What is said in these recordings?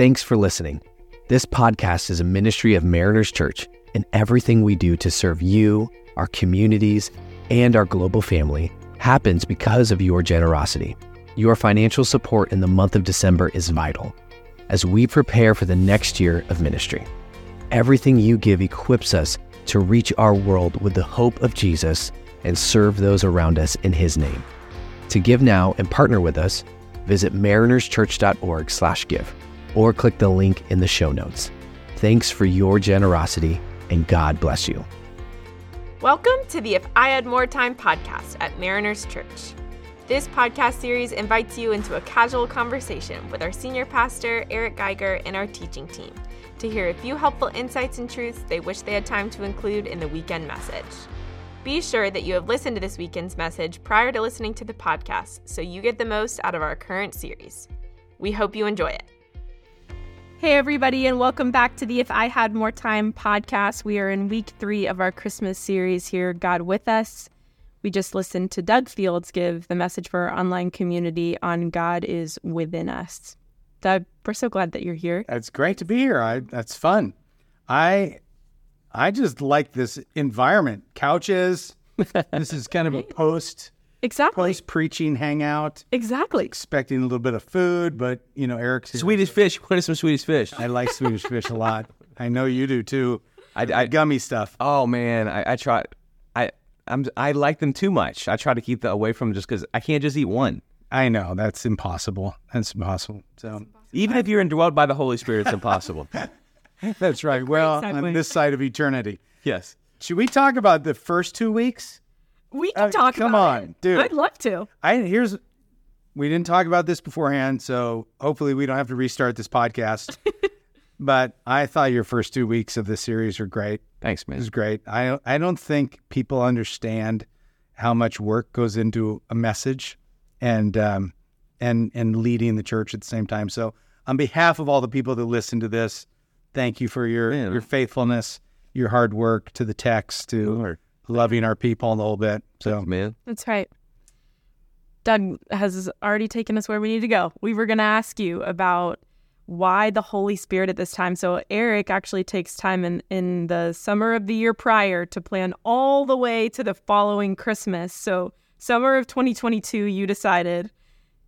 Thanks for listening. This podcast is a ministry of Mariners Church, and everything we do to serve you, our communities, and our global family happens because of your generosity. Your financial support in the month of December is vital as we prepare for the next year of ministry. Everything you give equips us to reach our world with the hope of Jesus and serve those around us in his name. To give now and partner with us, visit marinerschurch.org/give or click the link in the show notes. Thanks for your generosity and God bless you. Welcome to the If I Had More Time podcast at Mariners Church. This podcast series invites you into a casual conversation with our senior pastor, Eric Geiger, and our teaching team to hear a few helpful insights and truths they wish they had time to include in the weekend message. Be sure that you have listened to this weekend's message prior to listening to the podcast so you get the most out of our current series. We hope you enjoy it. Hey, everybody, and welcome back to the If I Had More Time podcast. We are in week three of our Christmas series here, God with Us. We just listened to Doug Fields give the message for our online community on God is within us. Doug, we're so glad that you're here. It's great to be here. I, that's fun. I I just like this environment. Couches. this is kind of a post Exactly. post preaching hangout. Exactly. Expecting a little bit of food, but you know, Eric's here. Swedish fish. What is some Swedish fish? I like Swedish fish a lot. I know you do too. I, I Gummy stuff. oh man, I, I try. I I'm I like them too much. I try to keep that away from them just because I can't just eat one. I know that's impossible. That's impossible. So Even if you're indwelled by the Holy Spirit, it's impossible. that's right. Well, on this side of eternity, yes. should we talk about the first two weeks? We can Uh, talk come about on, it. dude. I'd love to. I here's we didn't talk about this beforehand, so hopefully we don't have to restart this podcast. but I thought your first two weeks of the series were great. Thanks, man. It man. was great. I I don't think people understand how much work goes into a message and um and and leading the church at the same time. So on behalf of all the people that listen to this, thank you for your Yeah. your faithfulness, your hard work to the text, to Lord. Loving our people a little bit. So Man. That's right. Doug has already taken us where we need to go. We were going to ask you about why the Holy Spirit at this time. So Eric actually takes time in, in the summer of the year prior to plan all the way to the following Christmas. So summer of 2022, you decided,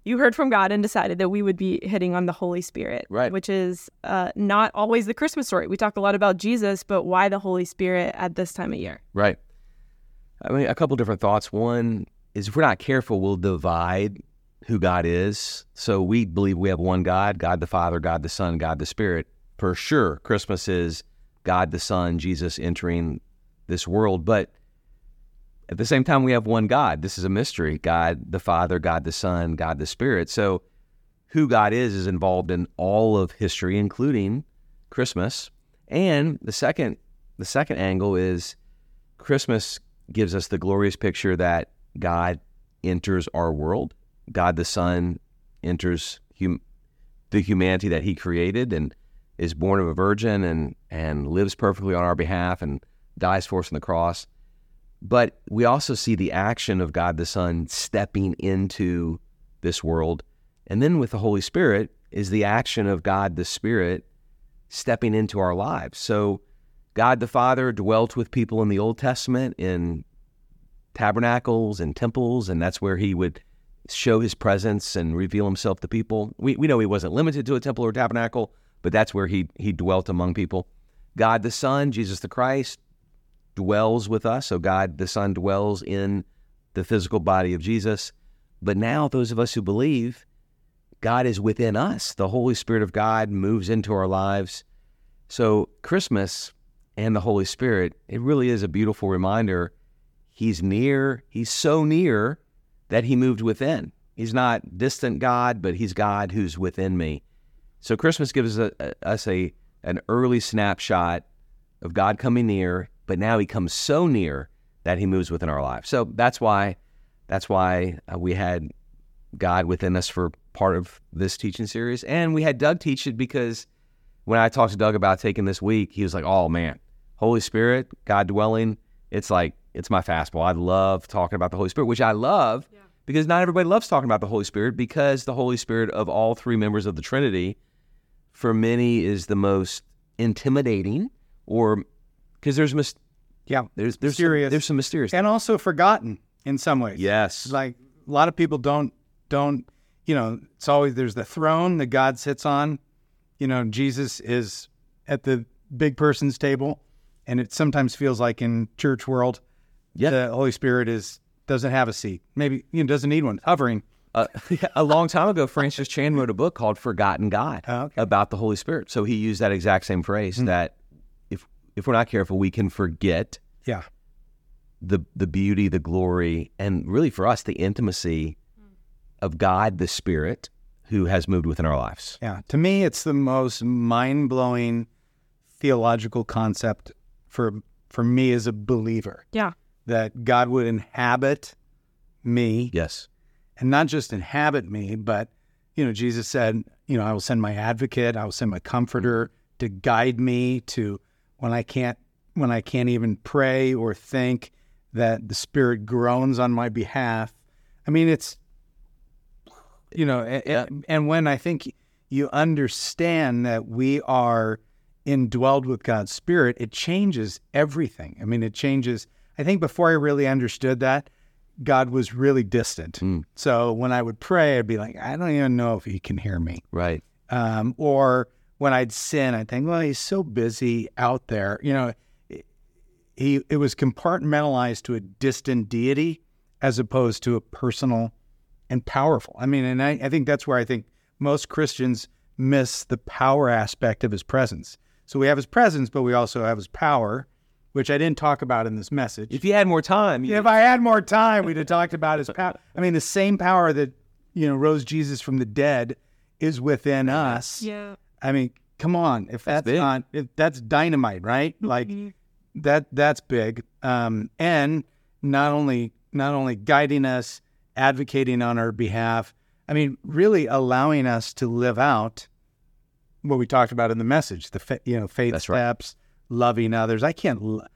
you heard from God and decided that we would be hitting on the Holy Spirit, Right. Which is uh, not always the Christmas story. We talk a lot about Jesus, but why the Holy Spirit at this time of year? Right. I mean, a couple different thoughts. One is if we're not careful, we'll divide who God is. So we believe we have one God, God the Father, God the Son, God the Spirit. For sure, Christmas is God the Son, Jesus entering this world. But at the same time, we have one God. This is a mystery God the Father, God the Son, God the Spirit. So who God is is involved in all of history, including Christmas. And the second, the second angle is Christmas gives us the glorious picture that God enters our world. God the Son enters hum- the humanity that He created and is born of a virgin and and lives perfectly on our behalf and dies for us on the cross. But we also see the action of God the Son stepping into this world. And then with the Holy Spirit is the action of God the Spirit stepping into our lives. So God the Father dwelt with people in the Old Testament in tabernacles and temples, and that's where he would show his presence and reveal himself to people. We, we know he wasn't limited to a temple or tabernacle, but that's where he, he dwelt among people. God the Son, Jesus the Christ, dwells with us. So God the Son dwells in the physical body of Jesus. But now, those of us who believe, God is within us. The Holy Spirit of God moves into our lives. So, Christmas and the Holy Spirit, it really is a beautiful reminder. He's near, He's so near that He moved within. He's not distant God, but He's God who's within me. So, Christmas gives a, a- us a, an early snapshot of God coming near, but now He comes so near that He moves within our lives. So, that's why. That's why uh, we had God within us for part of this teaching series. And we had Doug teach it because when I talked to Doug about taking this week, he was like, oh man, Holy Spirit, God dwelling, it's like, it's my fastball. I love talking about the Holy Spirit, which I love because not everybody loves talking about the Holy Spirit because the Holy Spirit of all three members of the Trinity for many is the most intimidating, or because there's mis- Yeah. there's there's some, there's some mysterious. And also forgotten in some ways. yes, Like a lot of people don't don't you know, it's always there's the throne that God sits on. You know, Jesus is at the big person's table. And it sometimes feels like in church world, Yeah. the Holy Spirit is doesn't have a seat. Maybe you know, doesn't need one. Hovering. Uh, a long time ago, Francis Chan wrote a book called "Forgotten God" Oh, okay. Hmm. about the Holy Spirit. So he used that exact same phrase that if if we're not careful, we can forget Yeah. the the beauty, the glory, and really for us, the intimacy of God, the Spirit, who has moved within our lives. Yeah. To me, it's the most mind blowing theological concept for for me as a believer Yeah. that God would inhabit me Yes, and not just inhabit me, but you know, Jesus said, you know, I will send my advocate, I will send my comforter to guide me to when I can't when I can't even pray or think that the Spirit groans on my behalf. I mean, it's you know, a- a- and when I think you understand that we are indwelled with God's Spirit, it changes everything. I mean, it changes. I think before I really understood that, God was really distant. Mm. So when I would pray, I'd be like, I don't even know if He can hear me. right. Um, or when I'd sin, I'd think, well, He's so busy out there. You know, he it was compartmentalized to a distant deity as opposed to a personal and powerful. I mean, and I, I think that's where I think most Christians miss the power aspect of His presence. So we have His presence, but we also have His power, which I didn't talk about in this message. If you had more time, you, If I had more time, we'd have talked about his power. I mean, the same power that you know rose Jesus from the dead is within us. Yeah. I mean, come on, if that's, big. not if that's dynamite, right? Like that that's big. Um, and not only not only guiding us, advocating on our behalf. I mean, really allowing us to live out what we talked about in the message. The fa- you know faith That's right. steps, loving others. I can't. l-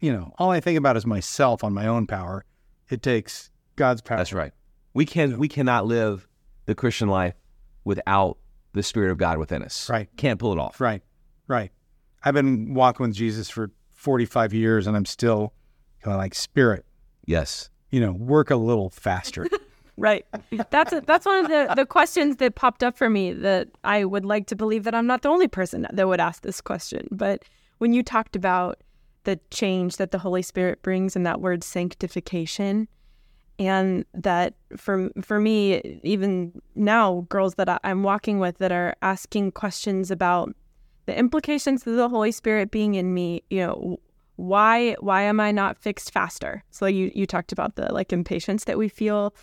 You know, all I think about is myself on my own power. It takes God's power. that's right. We can we cannot live the Christian life without the Spirit of God within us. Right. Can't pull it off. Right. Right. I've been walking with Jesus for 45 years and I'm still kind of like spirit, Yes. You know, work a little faster. Right. That's a, that's one of the, the questions that popped up for me that I would like to believe that I'm not the only person that would ask this question. But when you talked about the change that the Holy Spirit brings and that word sanctification, and that for for me, even now, girls that I, I'm walking with that are asking questions about the implications of the Holy Spirit being in me, you know, why why am I not fixed faster? So you you talked about the like impatience that we feel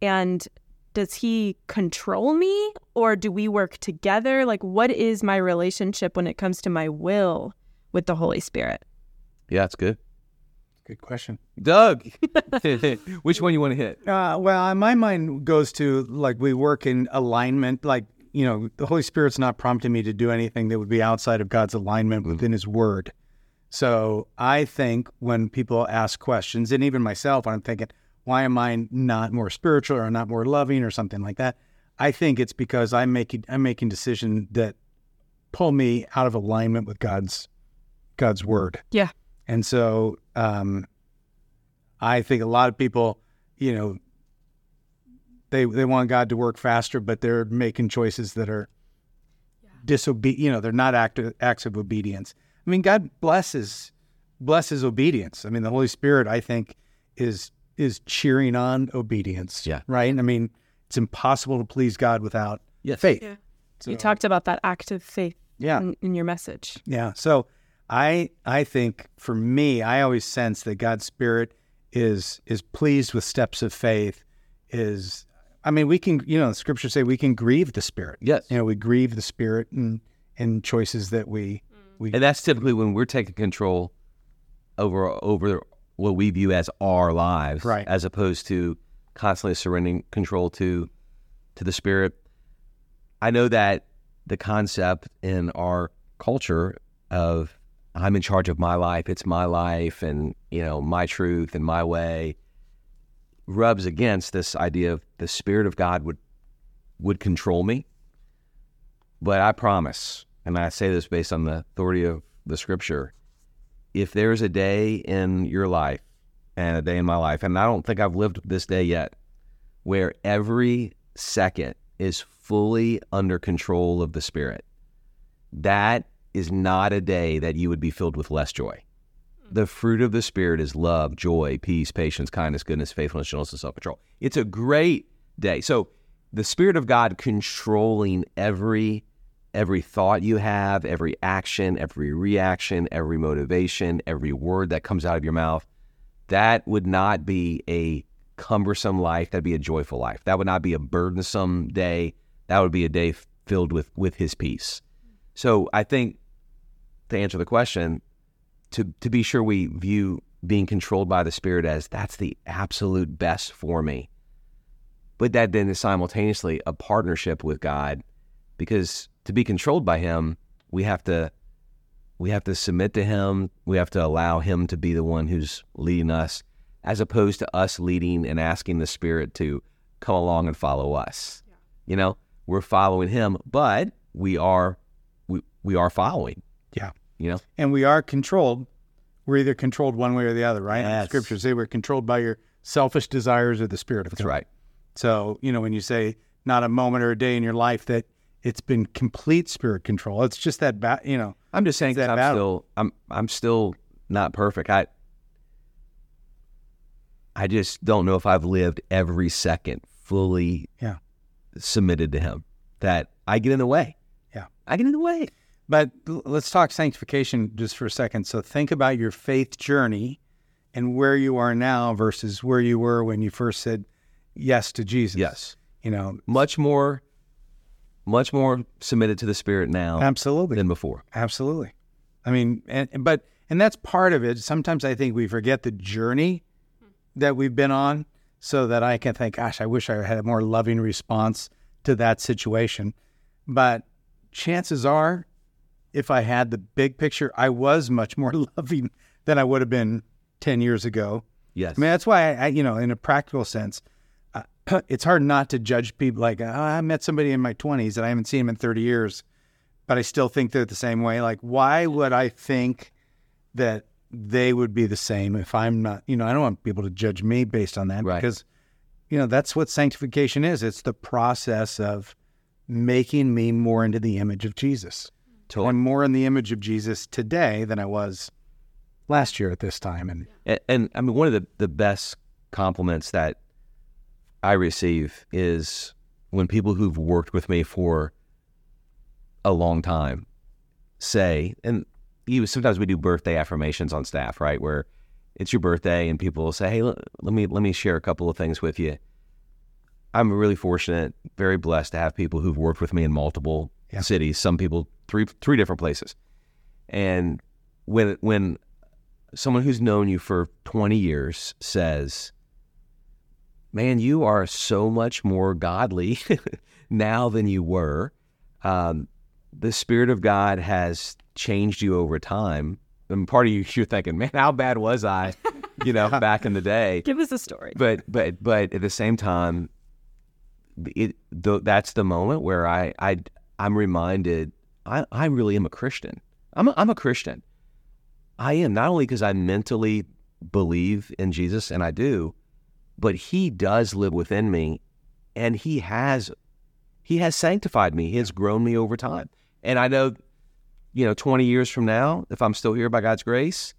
and does he control me or do we work together? Like what is my relationship when it comes to my will with the Holy Spirit? Yeah, it's good. Good question. Doug, which one you want to hit? Uh, well, my mind goes to like we work in alignment. Like, you know, the Holy Spirit's not prompting me to do anything that would be outside of God's alignment within His Word. So I think when people ask questions, and even myself, when I'm thinking, why am I not more spiritual or not more loving or something like that? I think it's because I'm making I'm making decisions that pull me out of alignment with God's God's Word. Yeah. And so um, I think a lot of people, you know, they they want God to work faster, but they're making choices that are disobedient. You know, they're not act- acts of obedience. I mean, God blesses blesses obedience. I mean, the Holy Spirit, I think, is is cheering on obedience. Yeah. Right. I mean, it's impossible to please God without Yes. faith. Yeah. So, You talked about that act of faith yeah. in, in your message. Yeah. So I I think for me, I always sense that God's Spirit is is pleased with steps of faith. Is I mean, we can you know, the scriptures say we can grieve the Spirit. Yes. You know, we grieve the Spirit and and choices that we we And that's typically when we're taking control over over what we view as our lives, Right. As opposed to constantly surrendering control to to the Spirit. I know that the concept in our culture of I'm in charge of my life, it's my life, and you know my truth and my way rubs against this idea of the Spirit of God would would control me. But I promise, and I say this based on the authority of the scripture, if there's a day in your life and a day in my life, and I don't think I've lived this day yet, where every second is fully under control of the Spirit, that is not a day that you would be filled with less joy. The fruit of the Spirit is love, joy, peace, patience, kindness, goodness, faithfulness, gentleness, and self control. It's a great day. So, the Spirit of God controlling every every thought you have, every action, every reaction, every motivation, every word that comes out of your mouth, that would not be a cumbersome life. That'd be a joyful life. That would not be a burdensome day. That would be a day filled with with His peace. So I think to answer the question, to to be sure we view being controlled by the Spirit as that's the absolute best for me. But that then is simultaneously a partnership with God, because to be controlled by Him, we have to we have to submit to Him. We have to allow Him to be the one who's leading us, as opposed to us leading and asking the Spirit to come along and follow us. Yeah. You know, we're following Him, but we are we we are following. Yeah you know? And we are controlled. We're either controlled one way or the other, right? Yes. Scriptures say we're controlled by your selfish desires or the spirit of That's God. right. So, you know, when you say not a moment or a day in your life that it's been complete spirit control, it's just that, ba- you know. I'm just saying that I'm battle. still, I'm, I'm still not perfect. I, I just don't know if I've lived every second fully yeah. submitted to Him. That I get in the way. Yeah. I get in the way. But let's talk sanctification just for a second. So think about your faith journey and where you are now versus where you were when you first said yes to Jesus. Yes. You know, much more much more submitted to the spirit now absolutely than before. Absolutely. I mean, and but and that's part of it. Sometimes I think we forget the journey that we've been on so that I can think, gosh, I wish I had a more loving response to that situation. But chances are if I had the big picture, I was much more loving than I would have been 10 years ago. Yes. I mean, that's why, I, you know, in a practical sense, it's hard not to judge people like, oh, I met somebody in my 20s and I haven't seen him in 30 years, but I still think they're the same way. Like, why would I think that they would be the same if I'm not, you know, I don't want people to judge me based on that right. because, you know, that's what sanctification is. It's the process of making me more into the image of Jesus. Totally. I'm more in the image of Jesus today than I was last year at this time. And and, and I mean, one of the, the best compliments that I receive is when people who've worked with me for a long time say, and you sometimes we do birthday affirmations on staff, right? Where it's your birthday and people will say, "Hey, let, let me let me share a couple of things with you." I'm really fortunate, very blessed to have people who've worked with me in multiple yeah. cities. Some people three three different places. And when when someone who's known you for 20 years says, "Man, you are so much more godly now than you were," um, the Spirit of God has changed you over time. And part of you, you're thinking, "Man, how bad was I?" You know, back in the day. Give us a story. But but but at the same time, it, th- that's the moment where I I I'm reminded I, I really am a Christian. I'm a, I'm a Christian. I am not only because I mentally believe in Jesus and I do, but He does live within me, and He has He has sanctified me. He has grown me over time. And I know, you know, 20 years from now, if I'm still here by God's grace,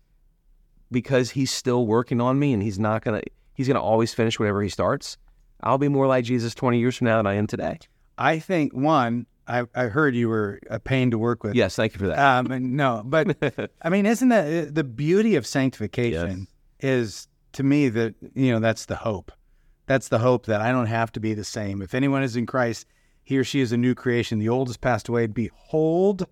because He's still working on me, and He's not gonna He's gonna always finish whatever He starts. I'll be more like Jesus 20 years from now than I am today. I think one, I, I heard you were a pain to work with. Yes, thank you for that. Um, no, but I mean, isn't that the beauty of sanctification? Yes. Is to me that you know that's the hope. That's the hope that I don't have to be the same. If anyone is in Christ, he or she is a new creation. The old has passed away. Behold,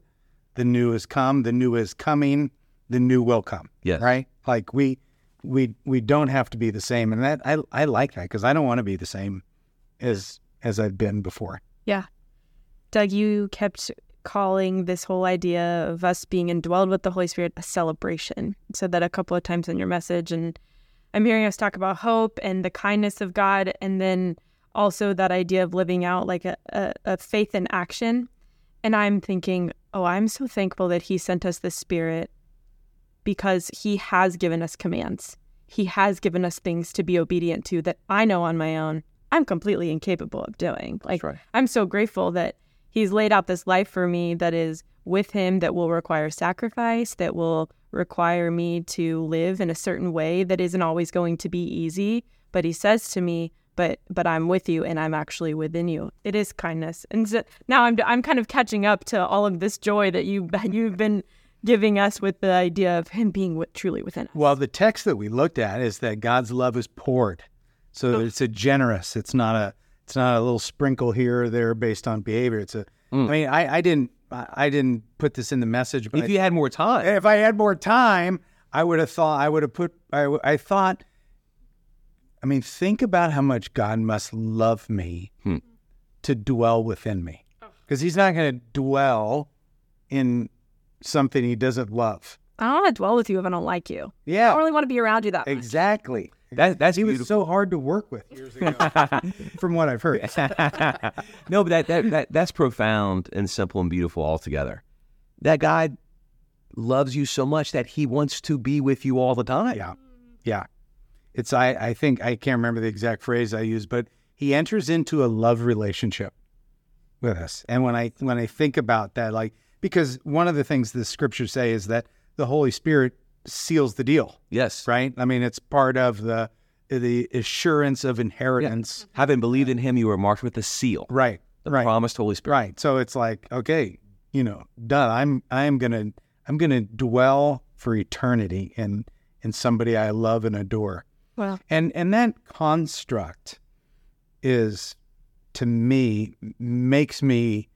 the new has come. The new is coming. The new will come. Yes. Right. Like we we we don't have to be the same, and that I I like that because I don't want to be the same as as I've been before. Yeah, Doug, you kept calling this whole idea of us being indwelled with the Holy Spirit a celebration. You said that a couple of times in your message. And I'm hearing us talk about hope and the kindness of God, and then also that idea of living out like a, a, a faith in action. And I'm thinking, oh, I'm so thankful that he sent us the Spirit because he has given us commands. He has given us things to be obedient to that I know on my own I'm completely incapable of doing. Like, right. I'm so grateful that he's laid out this life for me that is with him that will require sacrifice, that will require me to live in a certain way that isn't always going to be easy. But he says to me, but but I'm with you and I'm actually within you. It is kindness. And so now I'm I'm kind of catching up to all of this joy that you you've been giving us with the idea of him being truly within us. Well, the text that we looked at is that God's love is poured. So it's a generous. It's not a it's not a little sprinkle here or there based on behavior. It's a. Mm. I mean, I, I didn't I didn't put this in the message, but If I- you had more time, if I had more time, I would have thought I would have put. I thought. I mean, think about how much God must love me Hmm. to dwell within me, because He's not going to dwell in something He doesn't love. I don't want to dwell with you if I don't like you. Yeah, I Yeah, don't really want to be around you that much. exactly. that, that's He was so hard to work with years ago, from what I've heard. no, but that, that that that's profound and simple and beautiful altogether. That God loves you so much that He wants to be with you all the time. Yeah, yeah. It's I. I think I can't remember the exact phrase I used, but He enters into a love relationship with us. And when I when I think about that, like because one of the things the scriptures say is that the Holy Spirit seals the deal, Yes, right? I mean, it's part of the the assurance of inheritance, Having believed in Him, you were marked with the seal, right? the right. promised Holy Spirit. Right. So it's like, okay, you know, done. I'm I'm gonna I'm gonna dwell for eternity in in somebody I love and adore. Well, And and that construct is to me makes me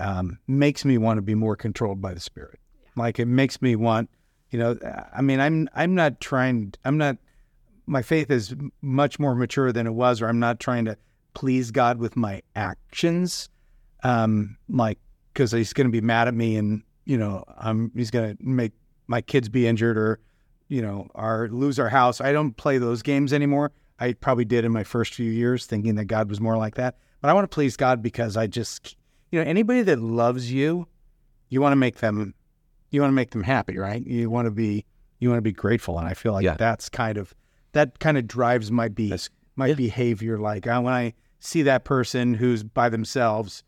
um, makes me want to be more controlled by the spirit. Like it makes me want, you know, I mean, I'm I'm not trying. I'm not. My faith is much more mature than it was, or I'm not trying to please God with my actions, um, like because He's going to be mad at me, and you know, I'm He's going to make my kids be injured, or you know, our lose our house. I don't play those games anymore. I probably did in my first few years, thinking that God was more like that. But I want to please God because I just, you know, anybody that loves you, you want to make them, you want to make them happy, right? You want to be, you want to be grateful, and I feel like Yeah. that's kind of that kind of drives my be That's- my yeah. behavior. Like uh, when I see that person who's by themselves,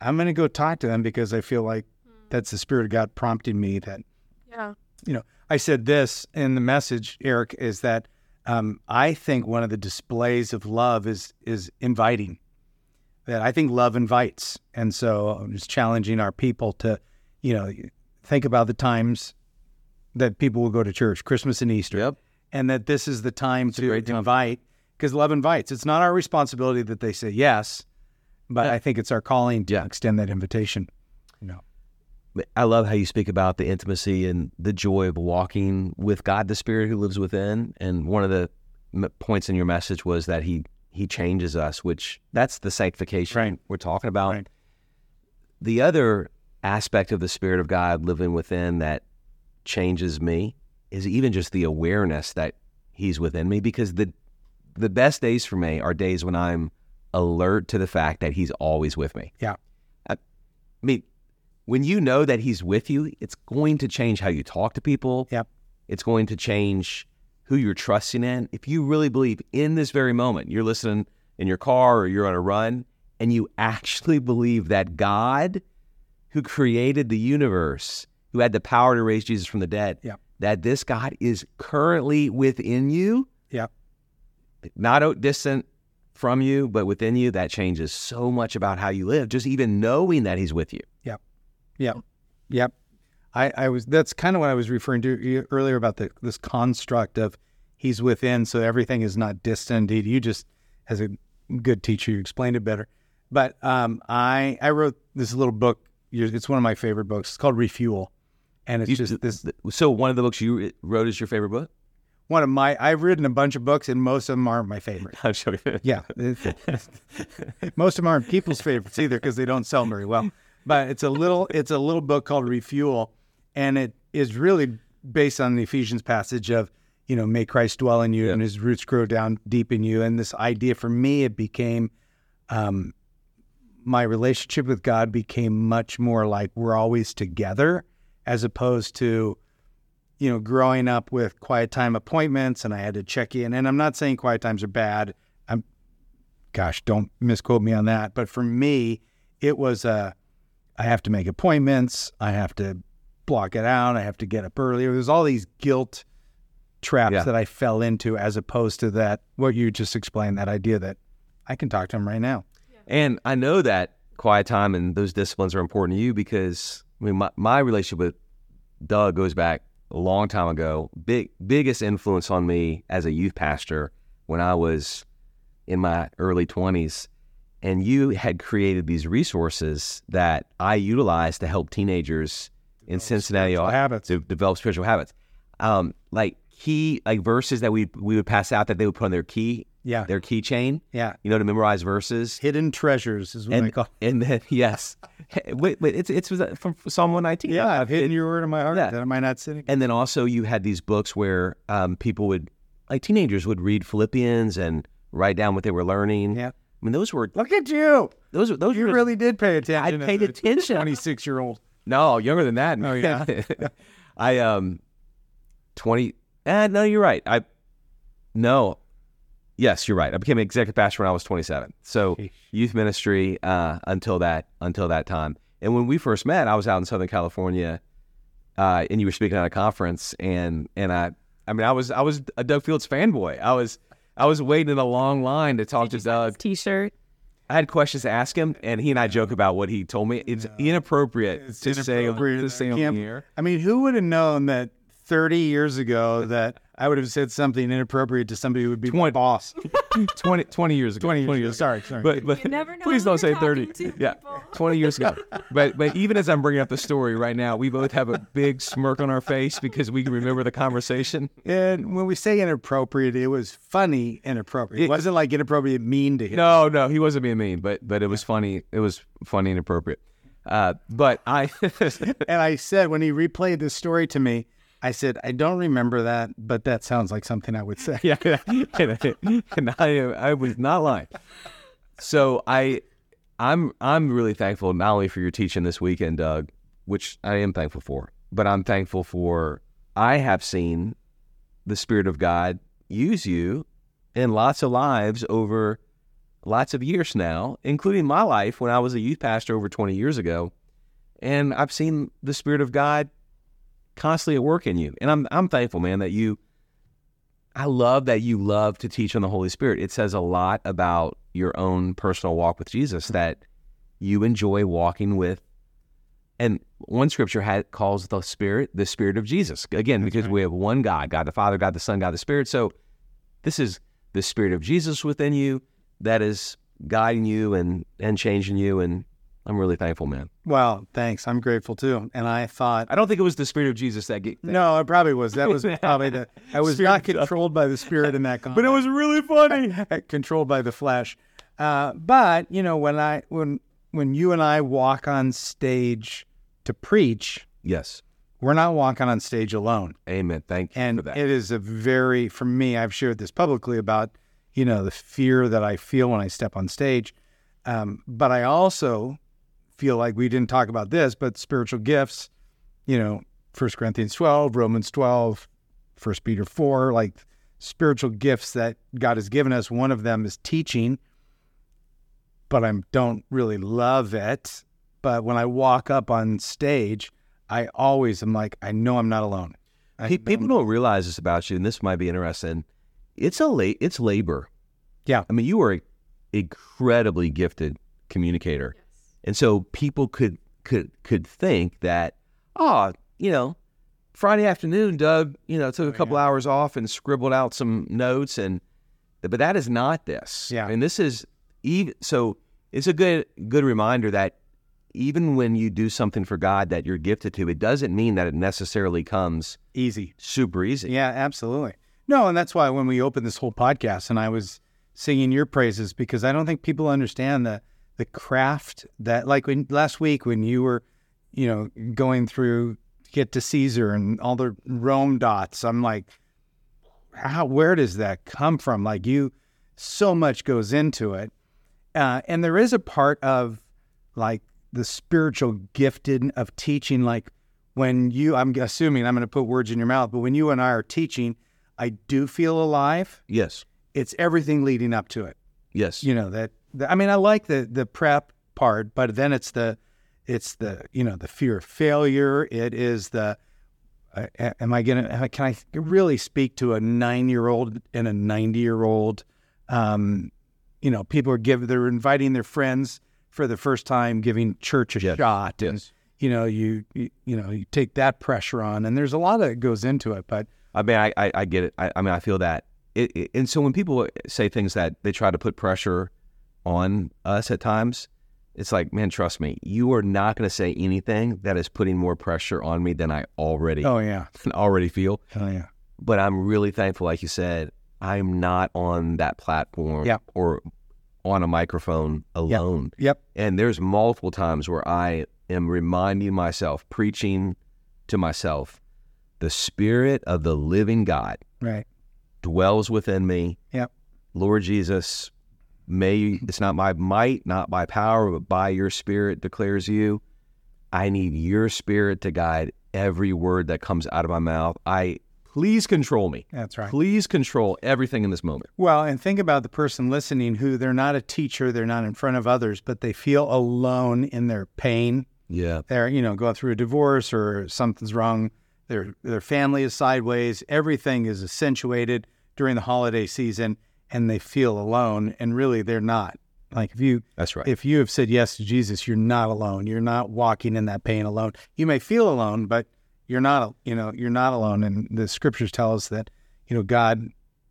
I'm going to go talk to them because I feel like that's the spirit of God prompting me that yeah. you know, I said this in the message, Eric, is that um, I think one of the displays of love is is inviting. That I think love invites, and so I'm just challenging our people to, you know, think about the times that people will go to church, Christmas and Easter, Yep. and that this is the time to great time. invite because love invites. It's not our responsibility that they say yes, but I think it's our calling to Yeah. extend that invitation. Know, I love how you speak about the intimacy and the joy of walking with God, the Spirit who lives within. And one of the m- points in your message was that He He changes us, which that's the sanctification Right. we're talking about. Right. The other aspect of the Spirit of God living within that changes me is even just the awareness that He's within me, because the the best days for me are days when I'm alert to the fact that He's always with me. Yeah. I, I mean, when you know that he's with you, it's going to change how you talk to people. Yep. It's going to change who you're trusting in. If you really believe in this very moment, you're listening in your car or you're on a run, and you actually believe that God, who created the universe, who had the power to raise Jesus from the dead, Yep. that this God is currently within you, Yep. not out distant from you, but within you, that changes so much about how you live. Just even knowing that he's with you. Yep. Yep. I, I was that's kind of what I was referring to earlier about the this construct of he's within, so everything is not distant. You- You just as a good teacher, you explained it better. But um, I I wrote this little book. It's one of my favorite books. It's called Refuel, and it's You- just this So one of the books you wrote is your favorite book? one of my. I've written a bunch of books, and most of them aren't my favorite. I'm sure. Yeah, most of them aren't people's favorites either because they don't sell very well. But it's a little it's a little book called Refuel, and it is really based on the Ephesians passage of you know may Christ dwell in you and His roots grow down deep in you. And this idea for me, it became um, my relationship with God became much more like we're always together as opposed to, you know, growing up with quiet time appointments and I had to check in. And I'm not saying quiet times are bad. I'm, gosh, don't misquote me on that. But for me, it was a, I have to make appointments. I have to block it out. I have to get up earlier. There's all these guilt traps Yeah. that I fell into as opposed to that, what you just explained, that idea that I can talk to him right now. And I know that quiet time and those disciplines are important to you because I mean my, my relationship with Doug goes back a long time ago. Big biggest influence on me as a youth pastor when I was in my early twenties. And you had created these resources that I utilized to help teenagers in Cincinnati habits. to develop spiritual habits. Um, like key like verses that we we would pass out that they would put on their key Yeah. their keychain, Yeah. you know, to memorize verses Hidden treasures is what I and call and then yes, wait, wait, it's it's from Psalm one nineteen. Yeah, I've hidden your word in my heart Yeah. that am I not sitting? And then also you had these books where um, people would, like teenagers, would read Philippians and write down what they were learning. Yeah. I mean those were Look at you. those were those You were really did pay attention. I paid attention. Twenty six year old. no younger than that. Oh, yeah? I um twenty. Eh, no, you're right. I no. Yes, you're right. I became an executive pastor when I was 27. So Sheesh. youth ministry uh, until that until that time. And when we first met, I was out in Southern California, uh, and you were speaking at a conference, and and I, I mean, I was I was a Doug Fields fanboy. I was I was waiting in a long line to talk to Doug. T-shirt. I had questions to ask him, and he and I joke about what he told me. It's inappropriate It's to say inappropriate. to say on Can't- the air. I mean, who would have known that thirty years ago that I would have said something inappropriate to somebody who would be my boss? 20, 20 years ago. 20 years ago. Sorry, sorry. But, but You never know please don't say 30. Yeah, people. 20 years ago. but but even as I'm bringing up the story right now, we both have a big smirk on our face because we can remember the conversation. And when we say inappropriate, it was funny inappropriate. It wasn't like inappropriate mean to him. No, no, he wasn't being mean, but but it was funny. It was funny and appropriate. Uh, but I, And I said when he replayed this story to me, I said, I don't remember that, but that sounds like something I would say. yeah, and, and I I was not lying. So I I'm I'm really thankful not only for your teaching this weekend, Doug, which I am thankful for, but I'm thankful for I have seen the Spirit of God use you in lots of lives over lots of years now, including my life when I was a youth pastor over 20 years ago. And I've seen the Spirit of God constantly at work in you. And I'm I'm thankful, man, that you I love that you love to teach on the Holy Spirit. It says a lot about your own personal walk with Jesus that you enjoy walking with. And one scripture had, calls the Spirit the Spirit of Jesus. Again, because we have one God, God the Father, God the Son, God the Spirit. So this is the Spirit of Jesus within you that is guiding you and, and changing you. And I'm really thankful, man. Well, thanks. I'm grateful too. And I thought, I don't think it was the Spirit of Jesus that get, no, it probably was. That was probably the, I was Spirit not controlled by the spirit in that comment. but it was really funny. controlled by the flesh. Uh, but you know, when I when when you and I walk on stage to preach, yes. we're not walking on stage alone. Amen. Thank you And for that. it is a very, for me, I've shared this publicly about, you know, the fear that I feel when I step on stage. Um, but I also feel like we didn't talk about this, but spiritual gifts, you know, First Corinthians 12, Romans 12, First Peter 4, like spiritual gifts that God has given us. One of them is teaching, but I don't really love it. But when I walk up on stage, I always am like, I know I'm not alone. I Pe- know people don't realize this about you, and this might be interesting. It's a la- it's labor. Yeah. I mean, you are an incredibly gifted communicator, and so people could could could think that, oh, you know, Friday afternoon, Doug, you know, took a oh, couple hours off and scribbled out some notes, and but that is not this. Yeah. and this is even so. It's a good good reminder that even when you do something for God that you're gifted to, it doesn't mean that it necessarily comes easy. super easy. Yeah, absolutely. No, and that's why when we opened this whole podcast and I was singing your praises because I don't think people understand the the craft that like when last week when you were, you know, going through get to Caesar and all the Rome dots, I'm like, how where does that come from? Like you so much goes into it. Uh, and there is a part of like the spiritual gifting of teaching. Like when you, I'm assuming I'm going to put words in your mouth, but when you and I are teaching, I do feel alive. Yes. It's everything leading up to it. Yes. You know that. That I mean, I like the the prep part, but then it's the it's the you know the fear of failure. It is the uh, am I gonna can I really speak to a nine year old and a ninety year old? Um, you know, people are giving they're inviting their friends for the first time, giving church a Yes. shot, Yes. and you know you, you you know you take that pressure on, and there's a lot that goes into it. But I mean, I, I, I get it. I, I mean, I feel that. It, it, and so when people say things that they try to put pressure on us at times, it's like, man, trust me, you are not going to say anything that is putting more pressure on me than I already oh yeah, already feel. oh yeah, But I'm really thankful, like you said, I'm not on that platform Yeah. or on a microphone alone. yep, And there's multiple times where I am reminding myself, preaching to myself, the spirit of the living God right, dwells within me. Yep. Lord Jesus, may it's not my might, not by power, but by your spirit declares you. I need your spirit to guide every word that comes out of my mouth. I please control me. that's right. Please control everything in this moment. Well, and think about the person listening who they're not a teacher, they're not in front of others, but they feel alone in their pain. Yeah. They're, you know, going through a divorce or something's wrong. Their their family is sideways. Everything is accentuated during the holiday season, and they feel alone. And really, they're not. Like if you That's right. if you have said yes to Jesus, you're not alone. You're not walking in that pain alone. You may feel alone, but you're not. You know, you're not alone. And the scriptures tell us that you know God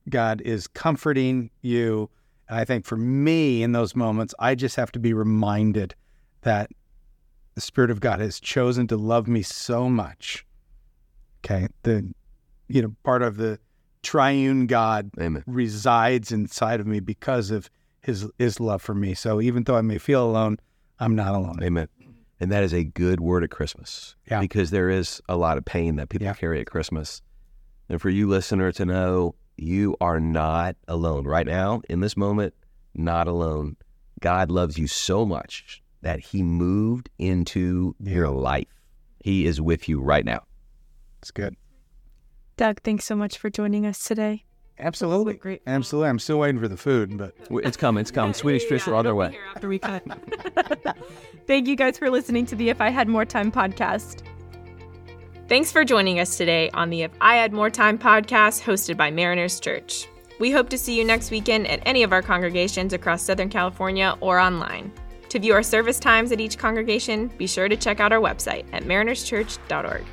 God is comforting you. And I think for me in those moments, I just have to be reminded that the Spirit of God has chosen to love me so much. Okay. The, you know, part of the triune God Amen. resides inside of me because of his, his love for me. So even though I may feel alone, I'm not alone. Amen. And that is a good word at Christmas. Yeah. Because there is a lot of pain that people Yeah. carry at Christmas. And for you, listener, to know you are not alone right now in this moment, not alone. God loves you so much that he moved into your life. He is with you right now. It's good. Doug, thanks so much for joining us today. Absolutely. great. Absolutely. I'm still waiting for the food, but It's coming. It's coming. Swedish fish are on their way. After we cut. Thank you guys for listening to the If I Had More Time podcast. Thanks for joining us today on the If I Had More Time podcast hosted by Mariners Church. We hope to see you next weekend at any of our congregations across Southern California or online. To view our service times at each congregation, be sure to check out our website at marinerschurch.org.